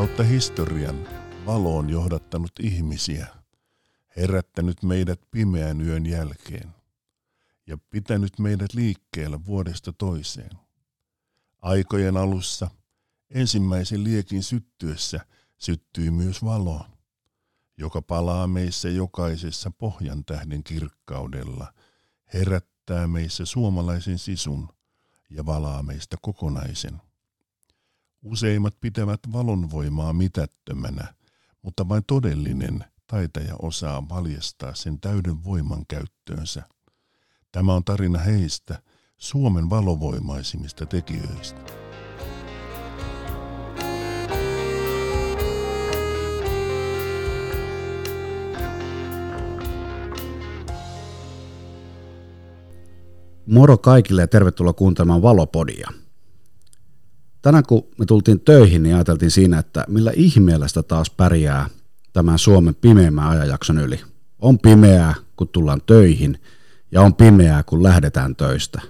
Kautta historian valo on johdattanut ihmisiä, herättänyt meidät pimeän yön jälkeen ja pitänyt meidät liikkeellä vuodesta toiseen. Aikojen alussa ensimmäisen liekin syttyessä syttyi myös valo, joka palaa meissä jokaisessa pohjan tähden kirkkaudella, herättää meissä suomalaisen sisun ja valaa meistä kokonaisen. Useimmat pitävät valonvoimaa mitättömänä, mutta vain todellinen taitaja osaa valjastaa sen täyden voiman käyttöönsä. Tämä on tarina heistä, Suomen valovoimaisimmista tekijöistä. Moro kaikille ja tervetuloa kuuntelemaan Valopodia. Tänään kun me tultiin töihin, niin ajateltiin siinä, että millä ihmeellä sitä taas pärjää tämän Suomen pimeimmän ajanjakson yli. On pimeää, kun tullaan töihin, ja on pimeää, kun lähdetään töistä.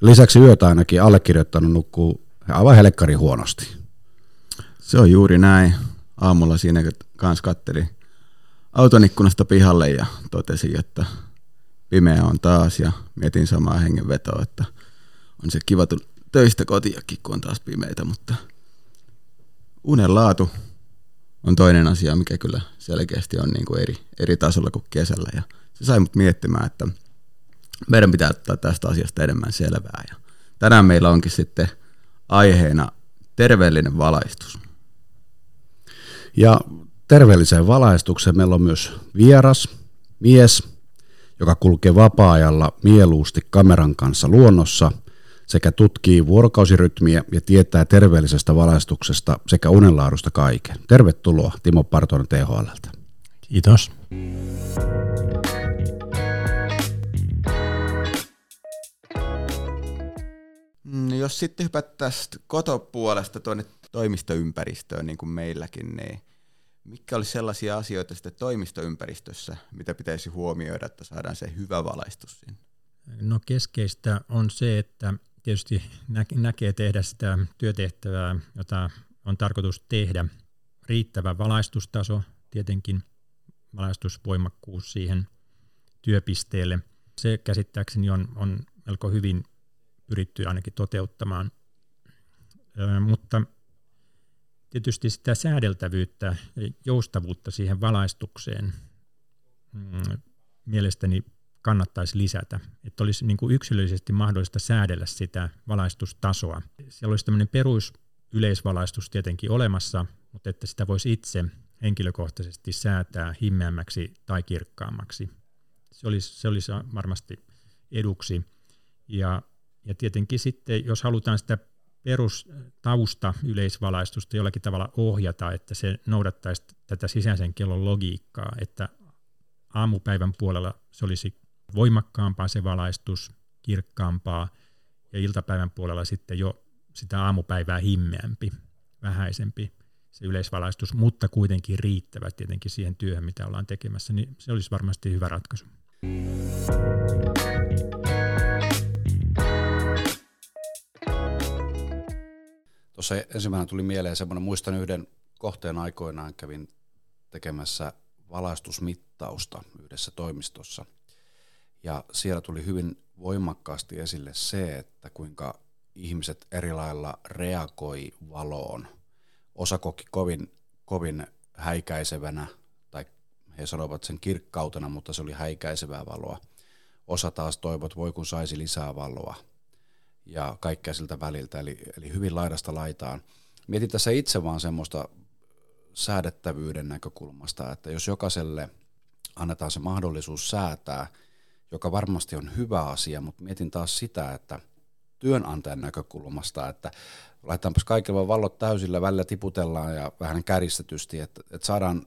Lisäksi yötä ainakin allekirjoittanut nukkuu aivan helkkari huonosti. Se on juuri näin. Aamulla siinä kanssa katteli auton ikkunasta pihalle ja totesi, että pimeä on taas ja mietin samaa hengenvetoa, että on se kiva töistä kotiakin, kun on taas pimeitä, mutta unen laatu on toinen asia, mikä kyllä selkeästi on niin kuin eri, eri tasolla kuin kesällä. Ja se sai mut miettimään, että meidän pitää ottaa tästä asiasta enemmän selvää. Ja tänään meillä onkin sitten aiheena terveellinen valaistus. Ja terveelliseen valaistukseen meillä on myös vieras, mies, joka kulkee vapaa-ajalla mieluusti kameran kanssa luonnossa – sekä tutkii vuorokausirytmiä ja tietää terveellisestä valaistuksesta sekä unenlaadusta kaiken. Tervetuloa Timo Partonen THLltä. Kiitos. Mm, jos sitten hypättäisiin kotopuolesta tuonne toimistoympäristöön, niin kuin meilläkin, niin mitkä olisi sellaisia asioita sitten toimistoympäristössä, mitä pitäisi huomioida, että saadaan se hyvä valaistus sinne? No keskeistä on se, että tietysti näkee tehdä sitä työtehtävää, jota on tarkoitus tehdä. Riittävä valaistustaso, tietenkin valaistusvoimakkuus siihen työpisteelle. Se käsittääkseni on, on melko hyvin pyritty ainakin toteuttamaan. Ö, mutta tietysti sitä säädeltävyyttä ja joustavuutta siihen valaistukseen mm, mielestäni kannattaisi lisätä, että olisi niin kuin yksilöllisesti mahdollista säädellä sitä valaistustasoa. Siellä olisi tämmöinen perus yleisvalaistus tietenkin olemassa, mutta että sitä voisi itse henkilökohtaisesti säätää himmeämmäksi tai kirkkaammaksi. Se olisi, se olisi varmasti eduksi. Ja, ja tietenkin sitten, jos halutaan sitä perustausta yleisvalaistusta jollakin tavalla ohjata, että se noudattaisi tätä sisäisen kellon logiikkaa, että aamupäivän puolella se olisi voimakkaampaa se valaistus, kirkkaampaa ja iltapäivän puolella sitten jo sitä aamupäivää himmeämpi, vähäisempi se yleisvalaistus, mutta kuitenkin riittävä tietenkin siihen työhön, mitä ollaan tekemässä, niin se olisi varmasti hyvä ratkaisu. Tuossa ensimmäinen tuli mieleen semmoinen, muistan yhden kohteen aikoinaan kävin tekemässä valaistusmittausta yhdessä toimistossa – ja siellä tuli hyvin voimakkaasti esille se, että kuinka ihmiset eri lailla reagoi valoon. Osa koki kovin, kovin häikäisevänä, tai he sanoivat sen kirkkautena, mutta se oli häikäisevää valoa. Osa taas toivot, voi kun saisi lisää valoa ja kaikkea siltä väliltä, eli, eli hyvin laidasta laitaan. Mietin tässä itse vaan semmoista säädettävyyden näkökulmasta, että jos jokaiselle annetaan se mahdollisuus säätää – joka varmasti on hyvä asia, mutta mietin taas sitä, että työnantajan näkökulmasta, että laitetaanpas kaikille vaan vallot täysillä, välillä tiputellaan ja vähän käristetysti, että, että saadaan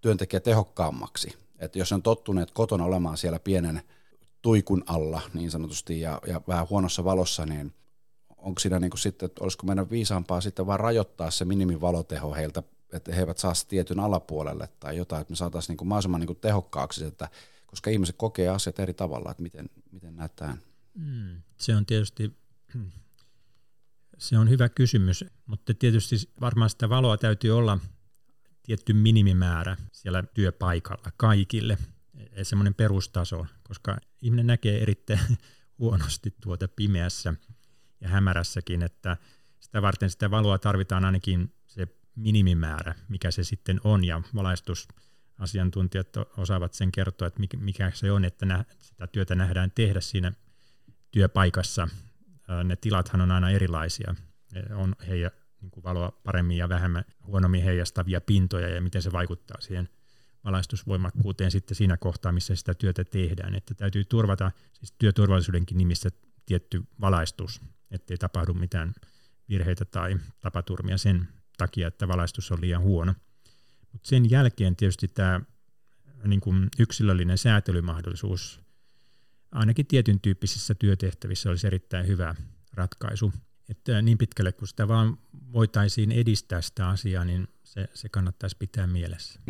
työntekijä tehokkaammaksi. Että jos on tottuneet kotona olemaan siellä pienen tuikun alla niin sanotusti ja, ja vähän huonossa valossa, niin onko siinä niin kuin sitten, että olisiko meidän viisaampaa sitten vaan rajoittaa se minimivaloteho heiltä, että he eivät saa tietyn alapuolelle tai jotain, että me saataisiin niin kuin mahdollisimman niin kuin tehokkaaksi, että koska ihmiset kokee asiat eri tavalla, että miten, miten näyttää. Mm, se on tietysti Se on hyvä kysymys, mutta tietysti varmaan sitä valoa täytyy olla tietty minimimäärä siellä työpaikalla kaikille, semmoinen perustaso, koska ihminen näkee erittäin huonosti tuota pimeässä ja hämärässäkin, että sitä varten sitä valoa tarvitaan ainakin se minimimäärä, mikä se sitten on, ja valaistusasiantuntijat osaavat sen kertoa, että mikä se on, että sitä työtä nähdään tehdä siinä työpaikassa. Ne tilathan on aina erilaisia. On heidän niin kuin valoa paremmin ja vähemmän huonommin heijastavia pintoja ja miten se vaikuttaa siihen valaistusvoimakkuuteen sitten siinä kohtaa, missä sitä työtä tehdään. Että täytyy turvata siis työturvallisuudenkin nimissä tietty valaistus, ettei tapahdu mitään virheitä tai tapaturmia sen takia, että valaistus on liian huono. Mutta sen jälkeen tietysti tämä niin kuin yksilöllinen säätelymahdollisuus ainakin tietyn tyyppisissä työtehtävissä olisi erittäin hyvä ratkaisu. Että niin pitkälle kun sitä vaan voitaisiin edistää sitä asiaa, niin se, se kannattaisi pitää mielessä.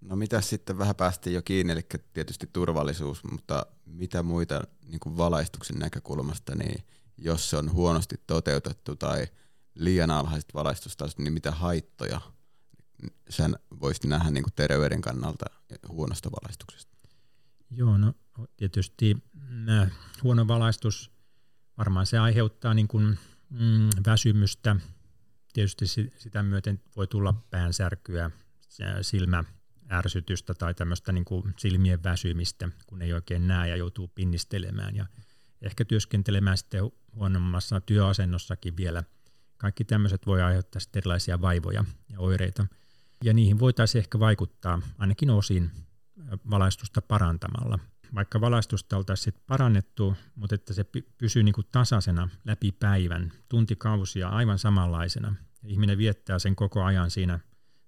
No mitä sitten vähän päästiin jo kiinni, eli tietysti turvallisuus, mutta mitä muita niin kuin valaistuksen näkökulmasta, niin jos se on huonosti toteutettu tai liian alhaiset valaistustasot, niin mitä haittoja sen voisi nähdä niin kuin terveyden kannalta huonosta valaistuksesta? Joo, no tietysti äh, huono valaistus, varmaan se aiheuttaa niin kuin, mm, väsymystä. Tietysti sitä myöten voi tulla päänsärkyä, silmä ärsytystä tai tämmöistä niin kuin silmien väsymistä, kun ei oikein näe ja joutuu pinnistelemään ja ehkä työskentelemään sitten huonommassa työasennossakin vielä. Kaikki tämmöiset voi aiheuttaa sitten erilaisia vaivoja ja oireita. Ja niihin voitaisiin ehkä vaikuttaa ainakin osin valaistusta parantamalla. Vaikka valaistusta oltaisiin parannettu, mutta että se pysyy niin kuin tasaisena läpi päivän, tuntikausia aivan samanlaisena. Ja ihminen viettää sen koko ajan siinä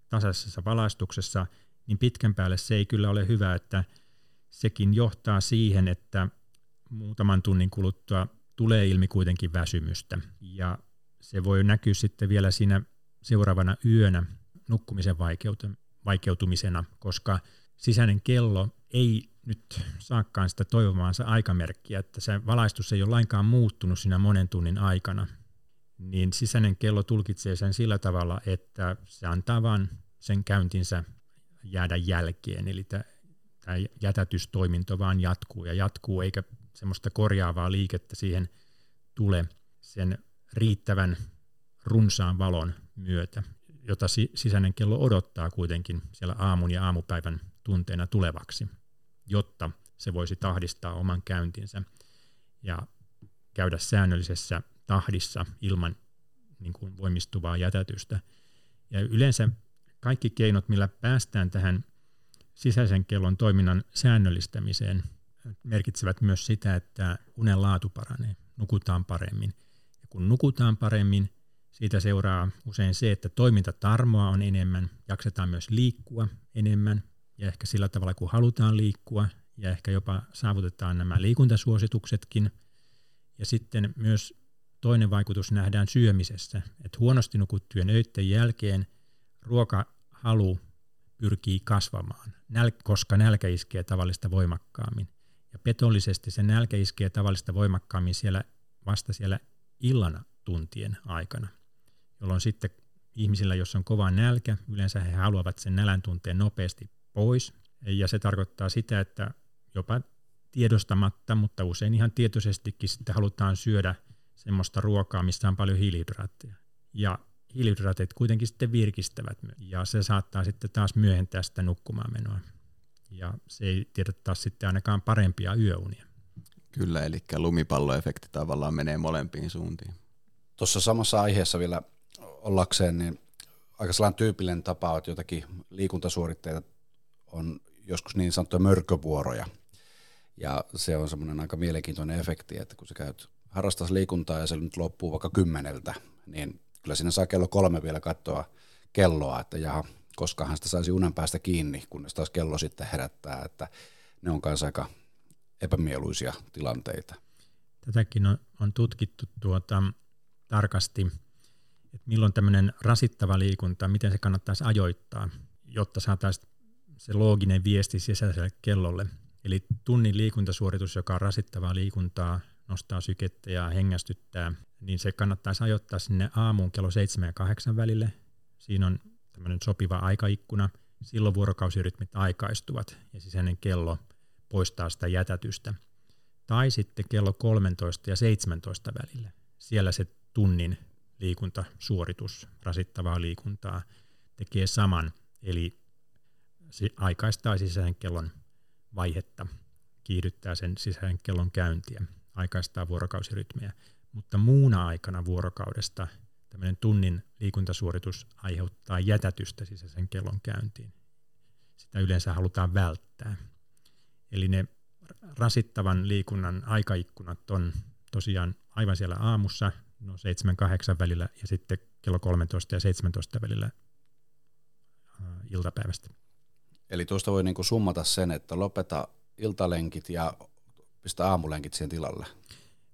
tasaisessa valaistuksessa, niin pitkän päälle se ei kyllä ole hyvä, että sekin johtaa siihen, että muutaman tunnin kuluttua tulee ilmi kuitenkin väsymystä. Ja se voi näkyä sitten vielä siinä seuraavana yönä nukkumisen vaikeutumisena, koska sisäinen kello ei nyt saakaan sitä toivomaansa aikamerkkiä, että se valaistus ei ole lainkaan muuttunut siinä monen tunnin aikana, niin sisäinen kello tulkitsee sen sillä tavalla, että se antaa vain sen käyntinsä jäädä jälkeen, eli tämä jätätystoiminto vaan jatkuu ja jatkuu, eikä semmoista korjaavaa liikettä siihen tule sen riittävän runsaan valon myötä, jota sisäinen kello odottaa kuitenkin siellä aamun ja aamupäivän tunteena tulevaksi, jotta se voisi tahdistaa oman käyntinsä ja käydä säännöllisessä tahdissa ilman niin kuin voimistuvaa jätätystä. Ja yleensä kaikki keinot, millä päästään tähän sisäisen kellon toiminnan säännöllistämiseen, merkitsevät myös sitä, että unen laatu paranee, nukutaan paremmin. Ja kun nukutaan paremmin, siitä seuraa usein se, että toimintatarmoa on enemmän, jaksetaan myös liikkua enemmän, ja ehkä sillä tavalla, kun halutaan liikkua, ja ehkä jopa saavutetaan nämä liikuntasuosituksetkin. Ja sitten myös toinen vaikutus nähdään syömisessä, että huonosti nukuttujen öiden jälkeen ruokahalu pyrkii kasvamaan, koska nälkä iskee tavallista voimakkaammin. Ja petollisesti se nälkä iskee tavallista voimakkaammin siellä, vasta siellä illan tuntien aikana, jolloin sitten ihmisillä, jos on kova nälkä, yleensä he haluavat sen nälän tunteen nopeasti pois. Ja se tarkoittaa sitä, että jopa tiedostamatta, mutta usein ihan tietoisestikin sitten halutaan syödä semmoista ruokaa, missä on paljon hiilihydraatteja. Ja hiilihydraatit kuitenkin sitten virkistävät ja se saattaa sitten taas myöhentää sitä nukkumaan menoa. Ja se ei tiedä taas sitten ainakaan parempia yöunia. Kyllä, eli lumipalloefekti tavallaan menee molempiin suuntiin. Tuossa samassa aiheessa vielä ollakseen, niin aika sellainen tyypillinen tapa, että jotakin liikuntasuoritteita on joskus niin sanottuja mörkövuoroja. Ja se on semmoinen aika mielenkiintoinen efekti, että kun sä käyt harrastas liikuntaa ja se nyt loppuu vaikka kymmeneltä, niin kyllä siinä saa kello kolme vielä katsoa kelloa, että jaha, koskahan sitä saisi unen päästä kiinni, kunnes taas kello sitten herättää, että ne on kanssa aika epämieluisia tilanteita. Tätäkin on, on tutkittu tuota, tarkasti, että milloin tämmöinen rasittava liikunta, miten se kannattaisi ajoittaa, jotta saataisiin se looginen viesti sisäiselle kellolle. Eli tunnin liikuntasuoritus, joka on rasittavaa liikuntaa, nostaa sykettä ja hengästyttää, niin se kannattaisi ajoittaa sinne aamuun kello 7 ja 8 välille. Siinä on tämmöinen sopiva aikaikkuna. Silloin vuorokausirytmit aikaistuvat ja sisäinen kello poistaa sitä jätätystä. Tai sitten kello 13 ja 17 välillä. Siellä se tunnin liikuntasuoritus, rasittavaa liikuntaa, tekee saman, eli se aikaistaa sisäisen kellon vaihetta, kiihdyttää sen sisäisen kellon käyntiä, aikaistaa vuorokausirytmiä. Mutta muuna aikana vuorokaudesta tämmöinen tunnin liikuntasuoritus aiheuttaa jätätystä sisäisen kellon käyntiin. Sitä yleensä halutaan välttää. Eli ne rasittavan liikunnan aikaikkunat on tosiaan aivan siellä aamussa, no 7-8 välillä ja sitten kello 13 ja 17 välillä iltapäivästä. Eli tuosta voi niinku summata sen, että lopeta iltalenkit ja pistä aamulenkit siihen tilalle.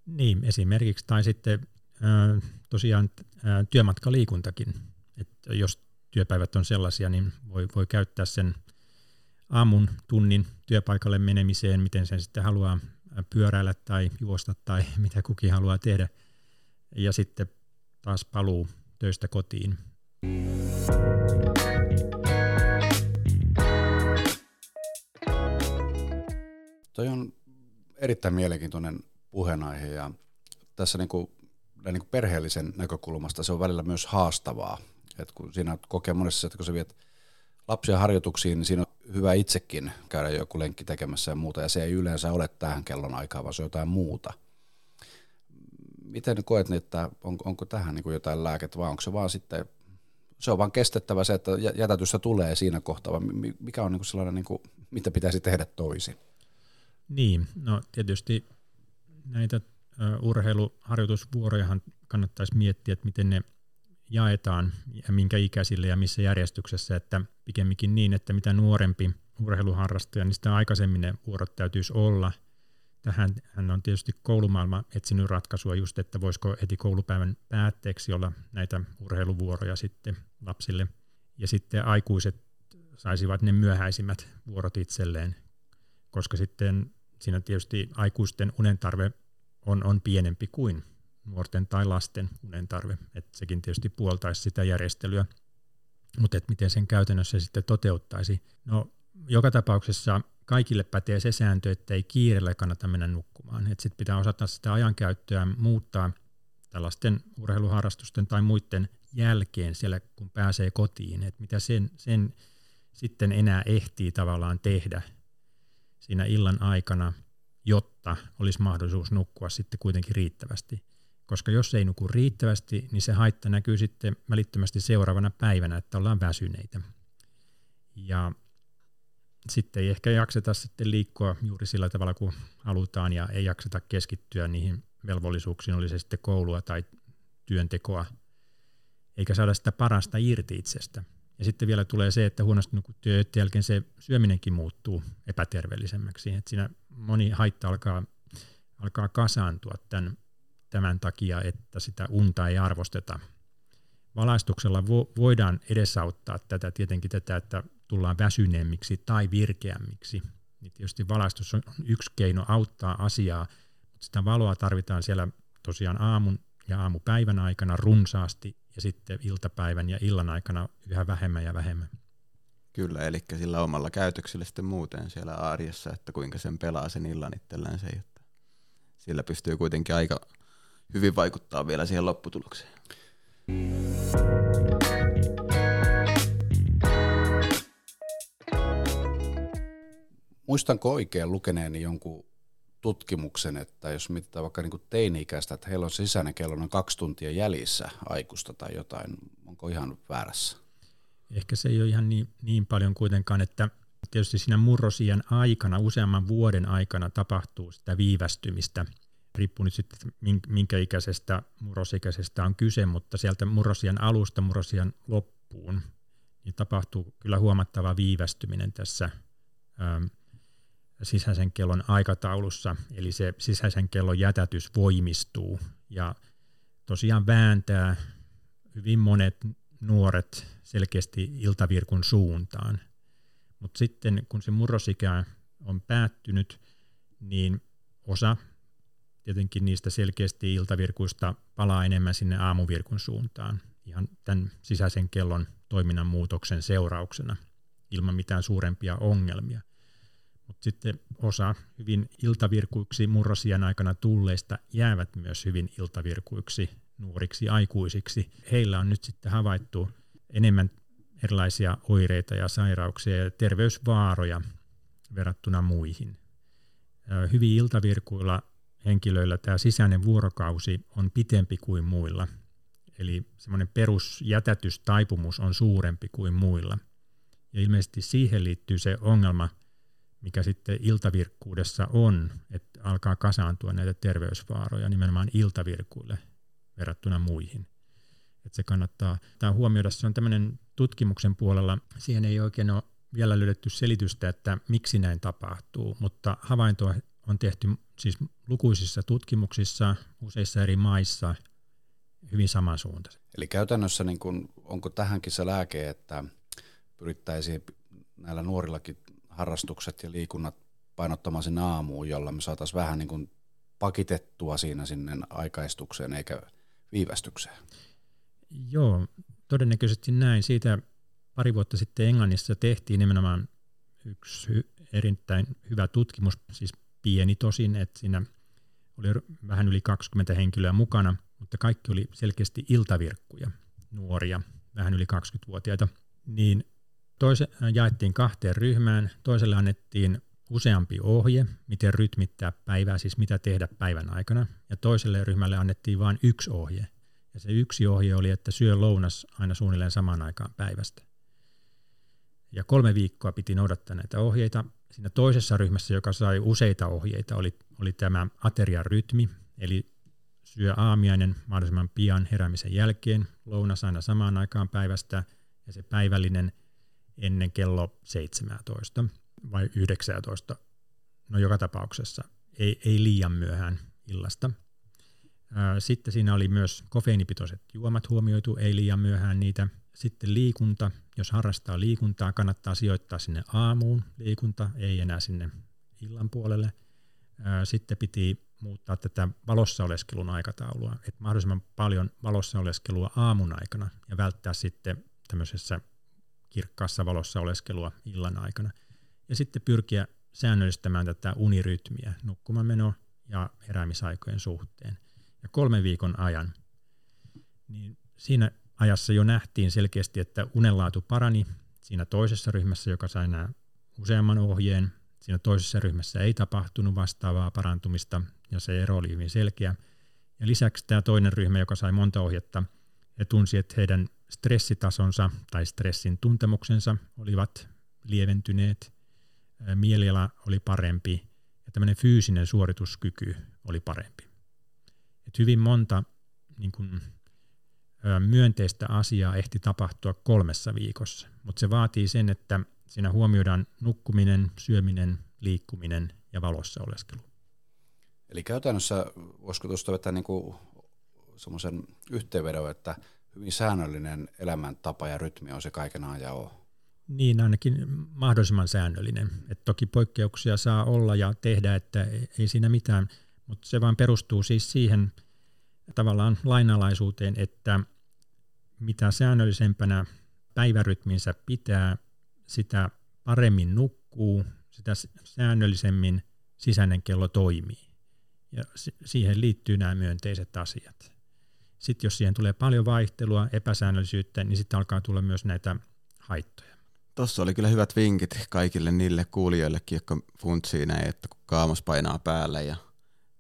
Niin, esimerkiksi, tai sitten tosiaan työmatkaliikuntakin. Että jos työpäivät on sellaisia, niin voi, voi käyttää sen aamun tunnin työpaikalle menemiseen, miten sen sitten haluaa pyöräillä tai juosta tai mitä kukin haluaa tehdä. Ja sitten taas paluu töistä kotiin. Toi on erittäin mielenkiintoinen puheenaihe ja tässä niin kuin, niin kuin perheellisen näkökulmasta se on välillä myös haastavaa. Et kun siinä kokee monessa, että kun sä viet lapsia harjoituksiin, niin siinä on hyvä itsekin käydä joku lenkki tekemässä ja muuta, ja se ei yleensä ole tähän kellon aikaa, vaan se on jotain muuta. Miten koet, että on, onko tähän niin kuin jotain lääkettä, vai onko se vaan sitten, se on vaan kestettävä se, että jätätystä tulee siinä kohtaa, vai mikä on niin kuin sellainen, niin kuin, mitä pitäisi tehdä toisin? Niin, no tietysti näitä urheiluharjoitusvuorojahan kannattaisi miettiä, että miten ne jaetaan ja minkä ikäisille ja missä järjestyksessä, että pikemminkin niin, että mitä nuorempi urheiluharrastaja, niin sitä aikaisemmin ne vuorot täytyisi olla. Tähän hän on tietysti koulumaailma etsinyt ratkaisua just, että voisiko heti koulupäivän päätteeksi olla näitä urheiluvuoroja sitten lapsille. Ja sitten aikuiset saisivat ne myöhäisimmät vuorot itselleen, koska sitten siinä tietysti aikuisten unentarve on, on pienempi kuin nuorten tai lasten unentarve. että sekin tietysti puoltaisi sitä järjestelyä, mutta et miten sen käytännössä sitten toteuttaisi. No, joka tapauksessa kaikille pätee se sääntö, että ei kiireellä kannata mennä nukkumaan. Sitten pitää osata sitä ajankäyttöä muuttaa tällaisten urheiluharrastusten tai muiden jälkeen siellä, kun pääsee kotiin. Että mitä sen, sen sitten enää ehtii tavallaan tehdä siinä illan aikana, jotta olisi mahdollisuus nukkua sitten kuitenkin riittävästi. Koska jos ei nuku riittävästi, niin se haitta näkyy sitten välittömästi seuraavana päivänä, että ollaan väsyneitä. Ja sitten ei ehkä jakseta sitten liikkua juuri sillä tavalla kuin halutaan ja ei jakseta keskittyä niihin velvollisuuksiin, oli se sitten koulua tai työntekoa, eikä saada sitä parasta irti itsestä. Ja sitten vielä tulee se, että huonosti nukuttujen jälkeen se syöminenkin muuttuu epäterveellisemmäksi. Että siinä moni haitta alkaa, alkaa kasaantua tämän, tämän takia, että sitä unta ei arvosteta. Valaistuksella vo, voidaan edesauttaa tätä tietenkin tätä, että tullaan väsyneemmiksi tai virkeämmiksi. Niin tietysti valaistus on yksi keino auttaa asiaa, mutta sitä valoa tarvitaan siellä tosiaan aamun ja aamupäivän aikana runsaasti ja sitten iltapäivän ja illan aikana yhä vähemmän ja vähemmän. Kyllä, eli sillä omalla käytöksellä sitten muuten siellä arjessa, että kuinka sen pelaa sen illan itsellään se, että sillä pystyy kuitenkin aika hyvin vaikuttaa vielä siihen lopputulokseen. Muistanko oikein lukeneeni jonkun tutkimuksen, että jos mietitään vaikka niin teini-ikäistä, että heillä on sisäinen kello noin kaksi tuntia jäljissä aikuista tai jotain, onko ihan väärässä? Ehkä se ei ole ihan niin, niin paljon kuitenkaan, että tietysti siinä murrosian aikana, useamman vuoden aikana tapahtuu sitä viivästymistä. Riippuu nyt sitten, minkä ikäisestä murrosikäisestä on kyse, mutta sieltä murrosian alusta murrosian loppuun niin tapahtuu kyllä huomattava viivästyminen tässä ähm, sisäisen kellon aikataulussa, eli se sisäisen kellon jätätys voimistuu ja tosiaan vääntää hyvin monet nuoret selkeästi iltavirkun suuntaan. Mutta sitten kun se murrosikä on päättynyt, niin osa tietenkin niistä selkeästi iltavirkuista palaa enemmän sinne aamuvirkun suuntaan ihan tämän sisäisen kellon toiminnan muutoksen seurauksena ilman mitään suurempia ongelmia. Mutta sitten osa hyvin iltavirkuiksi murrosien aikana tulleista jäävät myös hyvin iltavirkuiksi nuoriksi aikuisiksi. Heillä on nyt sitten havaittu enemmän erilaisia oireita ja sairauksia ja terveysvaaroja verrattuna muihin. Hyvin iltavirkuilla henkilöillä tämä sisäinen vuorokausi on pitempi kuin muilla. Eli semmoinen perusjätätystaipumus on suurempi kuin muilla. Ja ilmeisesti siihen liittyy se ongelma, mikä sitten iltavirkkuudessa on, että alkaa kasaantua näitä terveysvaaroja nimenomaan iltavirkuille verrattuna muihin. Että se kannattaa tämä huomioida. Se on tämmöinen tutkimuksen puolella, siihen ei oikein ole vielä löydetty selitystä, että miksi näin tapahtuu, mutta havaintoa on tehty siis lukuisissa tutkimuksissa useissa eri maissa hyvin samansuuntaisesti. Eli käytännössä niin kun, onko tähänkin se lääke, että pyrittäisiin näillä nuorillakin harrastukset ja liikunnat painottamaan sinne aamuun, jolla me saataisiin vähän niin kuin pakitettua siinä sinne aikaistukseen eikä viivästykseen. Joo, todennäköisesti näin. Siitä pari vuotta sitten Englannissa tehtiin nimenomaan yksi hy- erittäin hyvä tutkimus, siis pieni tosin, että siinä oli vähän yli 20 henkilöä mukana, mutta kaikki oli selkeästi iltavirkkuja, nuoria, vähän yli 20-vuotiaita. Niin toise, jaettiin kahteen ryhmään. Toiselle annettiin useampi ohje, miten rytmittää päivää, siis mitä tehdä päivän aikana. Ja toiselle ryhmälle annettiin vain yksi ohje. Ja se yksi ohje oli, että syö lounas aina suunnilleen samaan aikaan päivästä. Ja kolme viikkoa piti noudattaa näitä ohjeita. Siinä toisessa ryhmässä, joka sai useita ohjeita, oli, oli tämä aterian rytmi, eli syö aamiainen mahdollisimman pian heräämisen jälkeen, lounas aina samaan aikaan päivästä ja se päivällinen ennen kello 17 vai 19, no joka tapauksessa, ei, ei liian myöhään illasta. Sitten siinä oli myös kofeiinipitoiset juomat huomioitu, ei liian myöhään niitä. Sitten liikunta, jos harrastaa liikuntaa, kannattaa sijoittaa sinne aamuun liikunta, ei enää sinne illan puolelle. Sitten piti muuttaa tätä valossa oleskelun aikataulua, että mahdollisimman paljon valossa oleskelua aamun aikana ja välttää sitten tämmöisessä kirkkaassa valossa oleskelua illan aikana. Ja sitten pyrkiä säännöllistämään tätä unirytmiä nukkumanmeno ja heräämisaikojen suhteen. Ja kolmen viikon ajan, niin siinä ajassa jo nähtiin selkeästi, että unenlaatu parani siinä toisessa ryhmässä, joka sai nämä useamman ohjeen. Siinä toisessa ryhmässä ei tapahtunut vastaavaa parantumista ja se ero oli hyvin selkeä. Ja lisäksi tämä toinen ryhmä, joka sai monta ohjetta, he tunsi, että heidän stressitasonsa tai stressin tuntemuksensa olivat lieventyneet, mieliala oli parempi ja tämmöinen fyysinen suorituskyky oli parempi. Et hyvin monta niin kun, myönteistä asiaa ehti tapahtua kolmessa viikossa, mutta se vaatii sen, että siinä huomioidaan nukkuminen, syöminen, liikkuminen ja valossa oleskelu. Eli käytännössä voisiko tuosta vetää niin semmoisen yhteenvedon, että hyvin säännöllinen elämäntapa ja rytmi on se kaiken ajan O. Niin, ainakin mahdollisimman säännöllinen. Et toki poikkeuksia saa olla ja tehdä, että ei siinä mitään, mutta se vaan perustuu siis siihen tavallaan lainalaisuuteen, että mitä säännöllisempänä päivärytminsä pitää, sitä paremmin nukkuu, sitä säännöllisemmin sisäinen kello toimii. Ja siihen liittyy nämä myönteiset asiat. Sitten jos siihen tulee paljon vaihtelua, epäsäännöllisyyttä, niin sitten alkaa tulla myös näitä haittoja. Tuossa oli kyllä hyvät vinkit kaikille niille kuulijoillekin, jotka funtsii näin, että kun kaamos painaa päälle ja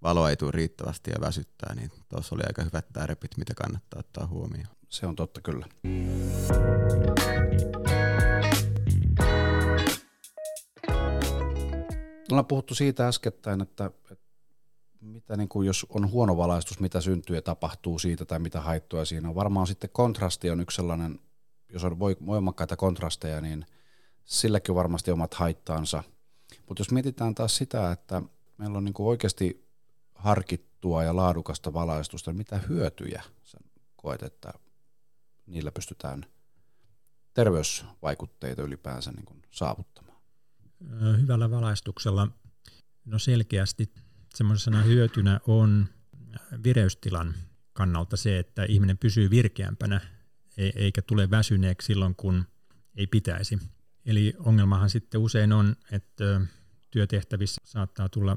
valo ei tule riittävästi ja väsyttää, niin tuossa oli aika hyvät tärpit, mitä kannattaa ottaa huomioon. Se on totta kyllä. Ollaan puhuttu siitä äskettäin, että, että mitä niin kuin, jos on huono valaistus, mitä syntyy ja tapahtuu siitä tai mitä haittoja siinä on. Varmaan sitten kontrasti on yksi sellainen, jos on voimakkaita kontrasteja, niin silläkin on varmasti omat haittaansa. Mutta jos mietitään taas sitä, että meillä on niin kuin oikeasti harkittua ja laadukasta valaistusta, niin mitä hyötyjä sä koet, että niillä pystytään terveysvaikutteita ylipäänsä niin kuin saavuttamaan? hyvällä valaistuksella, no selkeästi semmoisena hyötynä on vireystilan kannalta se, että ihminen pysyy virkeämpänä eikä tule väsyneeksi silloin, kun ei pitäisi. Eli ongelmahan sitten usein on, että työtehtävissä saattaa tulla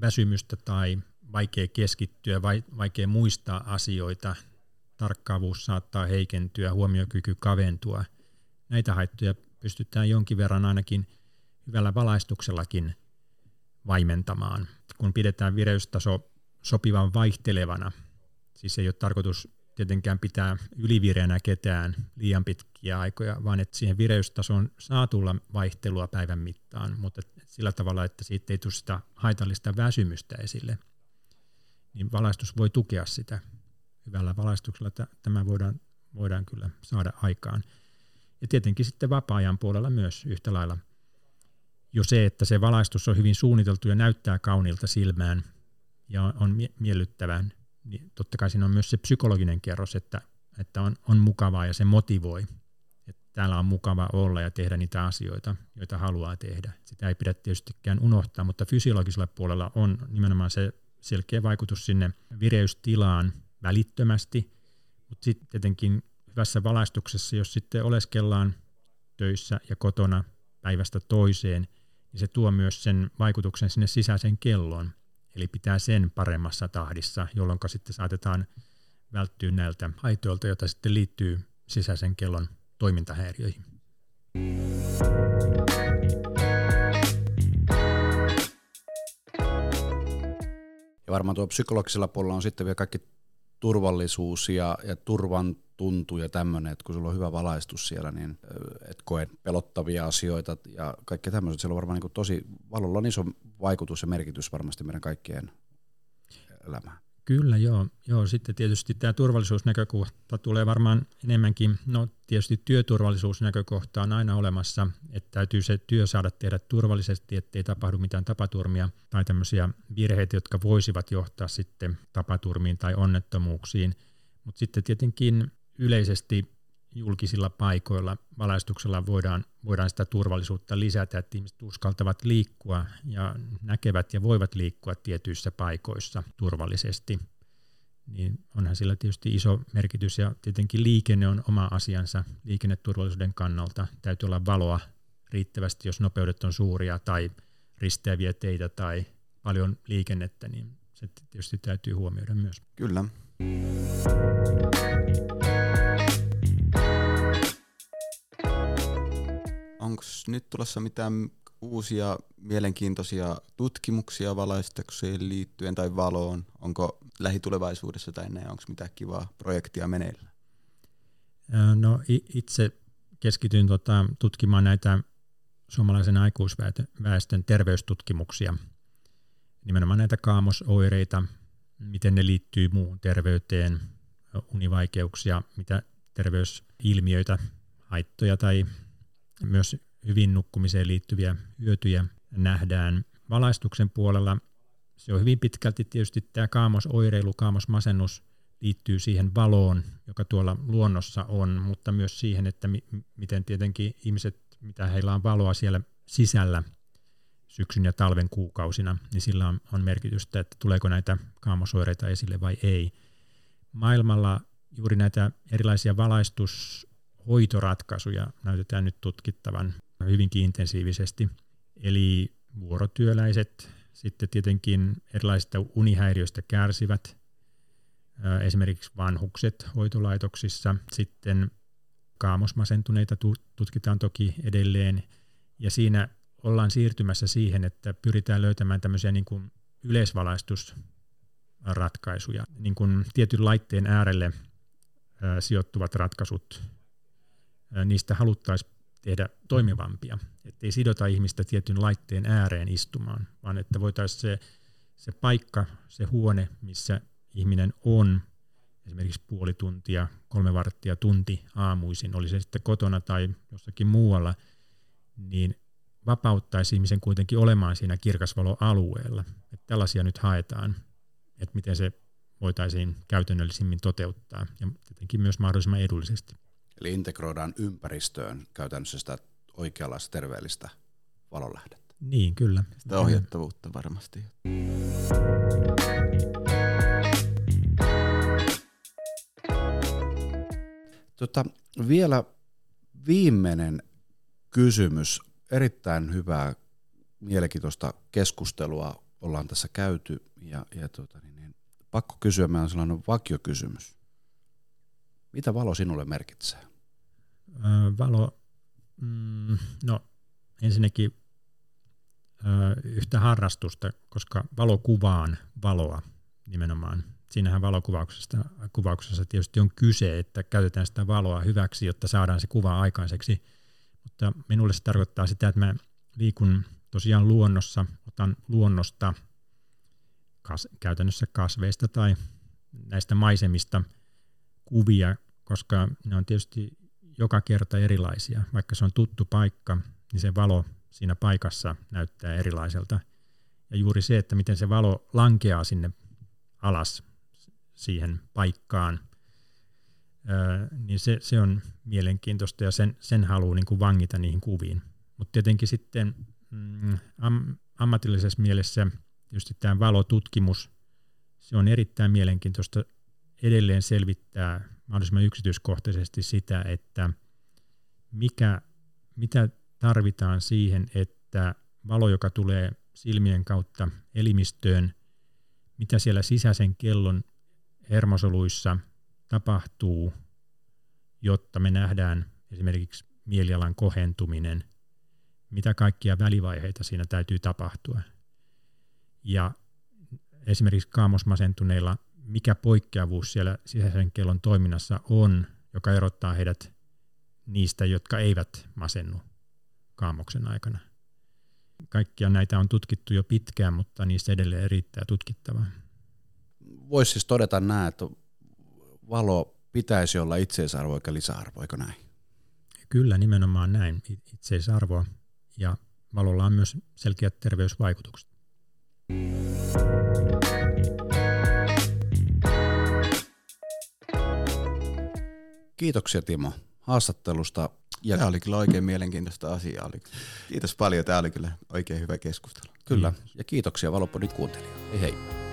väsymystä tai vaikea keskittyä, vaikea muistaa asioita, tarkkaavuus saattaa heikentyä, huomiokyky kaventua. Näitä haittoja pystytään jonkin verran ainakin hyvällä valaistuksellakin vaimentamaan. Kun pidetään vireystaso sopivan vaihtelevana, siis ei ole tarkoitus tietenkään pitää ylivireänä ketään liian pitkiä aikoja, vaan että siihen vireystasoon saa tulla vaihtelua päivän mittaan, mutta sillä tavalla, että siitä ei tule sitä haitallista väsymystä esille, niin valaistus voi tukea sitä. Hyvällä valaistuksella tämä voidaan, voidaan kyllä saada aikaan. Ja tietenkin sitten vapaa-ajan puolella myös yhtä lailla. Jo se, että se valaistus on hyvin suunniteltu ja näyttää kauniilta silmään ja on miellyttävän, niin totta kai siinä on myös se psykologinen kerros, että, että on, on mukavaa ja se motivoi. Että täällä on mukava olla ja tehdä niitä asioita, joita haluaa tehdä. Sitä ei pidä tietystikään unohtaa, mutta fysiologisella puolella on nimenomaan se selkeä vaikutus sinne vireystilaan välittömästi, mutta sitten tietenkin hyvässä valaistuksessa, jos sitten oleskellaan töissä ja kotona päivästä toiseen, niin se tuo myös sen vaikutuksen sinne sisäiseen kelloon. Eli pitää sen paremmassa tahdissa, jolloin sitten saatetaan välttyä näiltä haitoilta, joita sitten liittyy sisäisen kellon toimintahäiriöihin. Ja varmaan tuo psykologisella puolella on sitten vielä kaikki turvallisuus ja, ja turvan tuntuu ja tämmöinen, että kun sulla on hyvä valaistus siellä, niin et koe pelottavia asioita ja kaikki tämmöiset. Siellä on varmaan niin tosi, valolla on iso vaikutus ja merkitys varmasti meidän kaikkien elämään. Kyllä, joo. joo. Sitten tietysti tämä turvallisuusnäkökohta tulee varmaan enemmänkin, no tietysti työturvallisuusnäkökohta on aina olemassa, että täytyy se työ saada tehdä turvallisesti, ettei tapahdu mitään tapaturmia tai tämmöisiä virheitä, jotka voisivat johtaa sitten tapaturmiin tai onnettomuuksiin. Mutta sitten tietenkin yleisesti julkisilla paikoilla valaistuksella voidaan, voidaan sitä turvallisuutta lisätä, että ihmiset uskaltavat liikkua ja näkevät ja voivat liikkua tietyissä paikoissa turvallisesti. Niin onhan sillä tietysti iso merkitys ja tietenkin liikenne on oma asiansa liikenneturvallisuuden kannalta. Täytyy olla valoa riittävästi, jos nopeudet on suuria tai risteäviä teitä tai paljon liikennettä, niin se tietysti täytyy huomioida myös. Kyllä. Onko nyt tulossa mitään uusia mielenkiintoisia tutkimuksia valaistukseen liittyen tai valoon? Onko lähitulevaisuudessa tai näin, onko mitään kivaa projektia meneillä? No itse keskityin tota, tutkimaan näitä suomalaisen aikuisväestön terveystutkimuksia, nimenomaan näitä kaamosoireita, miten ne liittyy muuhun terveyteen, univaikeuksia, mitä terveysilmiöitä, haittoja tai myös hyvin nukkumiseen liittyviä hyötyjä nähdään valaistuksen puolella. Se on hyvin pitkälti tietysti tämä kaamosoireilu, kaamosmasennus liittyy siihen valoon, joka tuolla luonnossa on, mutta myös siihen, että mi- miten tietenkin ihmiset, mitä heillä on valoa siellä sisällä syksyn ja talven kuukausina, niin sillä on, on merkitystä, että tuleeko näitä kaamosoireita esille vai ei. Maailmalla juuri näitä erilaisia valaistus hoitoratkaisuja näytetään nyt tutkittavan hyvinkin intensiivisesti. Eli vuorotyöläiset, sitten tietenkin erilaisista unihäiriöistä kärsivät, esimerkiksi vanhukset hoitolaitoksissa, sitten kaamosmasentuneita tutkitaan toki edelleen, ja siinä ollaan siirtymässä siihen, että pyritään löytämään tämmöisiä niin kuin yleisvalaistusratkaisuja, niin kuin tietyn laitteen äärelle sijoittuvat ratkaisut. Niistä haluttaisiin tehdä toimivampia, ettei sidota ihmistä tietyn laitteen ääreen istumaan, vaan että voitaisiin se, se paikka, se huone, missä ihminen on, esimerkiksi puoli tuntia, kolme varttia, tunti aamuisin, oli se sitten kotona tai jossakin muualla, niin vapauttaisi ihmisen kuitenkin olemaan siinä kirkasvaloalueella. Että tällaisia nyt haetaan, että miten se voitaisiin käytännöllisimmin toteuttaa ja tietenkin myös mahdollisimman edullisesti. Eli integroidaan ympäristöön käytännössä sitä oikeanlaista terveellistä valonlähdettä. Niin, kyllä. Sitä ohjattavuutta varmasti. Tota, vielä viimeinen kysymys. Erittäin hyvää, mielenkiintoista keskustelua ollaan tässä käyty. Ja, ja tota, niin, niin, pakko kysyä, meillä on sellainen vakiokysymys. Mitä valo sinulle merkitsee? Öö, valo, mm, no ensinnäkin öö, yhtä harrastusta, koska valokuvaan valoa nimenomaan. Siinähän valokuvauksessa kuvauksessa tietysti on kyse, että käytetään sitä valoa hyväksi, jotta saadaan se kuva aikaiseksi. Mutta minulle se tarkoittaa sitä, että mä liikun tosiaan luonnossa, otan luonnosta kas, käytännössä kasveista tai näistä maisemista kuvia, koska ne on tietysti joka kerta erilaisia. Vaikka se on tuttu paikka, niin se valo siinä paikassa näyttää erilaiselta. Ja juuri se, että miten se valo lankeaa sinne alas siihen paikkaan, niin se, se on mielenkiintoista ja sen, sen haluaa niin kuin vangita niihin kuviin. Mutta tietenkin sitten mm, am, ammatillisessa mielessä tietysti tämä valotutkimus, se on erittäin mielenkiintoista edelleen selvittää mahdollisimman yksityiskohtaisesti sitä, että mikä, mitä tarvitaan siihen, että valo, joka tulee silmien kautta elimistöön, mitä siellä sisäisen kellon hermosoluissa tapahtuu, jotta me nähdään esimerkiksi mielialan kohentuminen, mitä kaikkia välivaiheita siinä täytyy tapahtua. Ja esimerkiksi kaamosmasentuneilla, mikä poikkeavuus siellä sisäisen kellon toiminnassa on, joka erottaa heidät niistä, jotka eivät masennu kaamoksen aikana. Kaikkia näitä on tutkittu jo pitkään, mutta niissä edelleen riittää tutkittavaa. Voisi siis todeta näin, että valo pitäisi olla itseisarvo eikä lisäarvo, eikö näin? Kyllä, nimenomaan näin, itseisarvoa. Ja valolla on myös selkeät terveysvaikutukset. Kiitoksia Timo haastattelusta. Ja Tämä oli kyllä oikein mielenkiintoista asiaa. Kiitos paljon, tämä oli kyllä oikein hyvä keskustelu. Kyllä, ja kiitoksia Valopodin kuuntelijoille. Hei hei.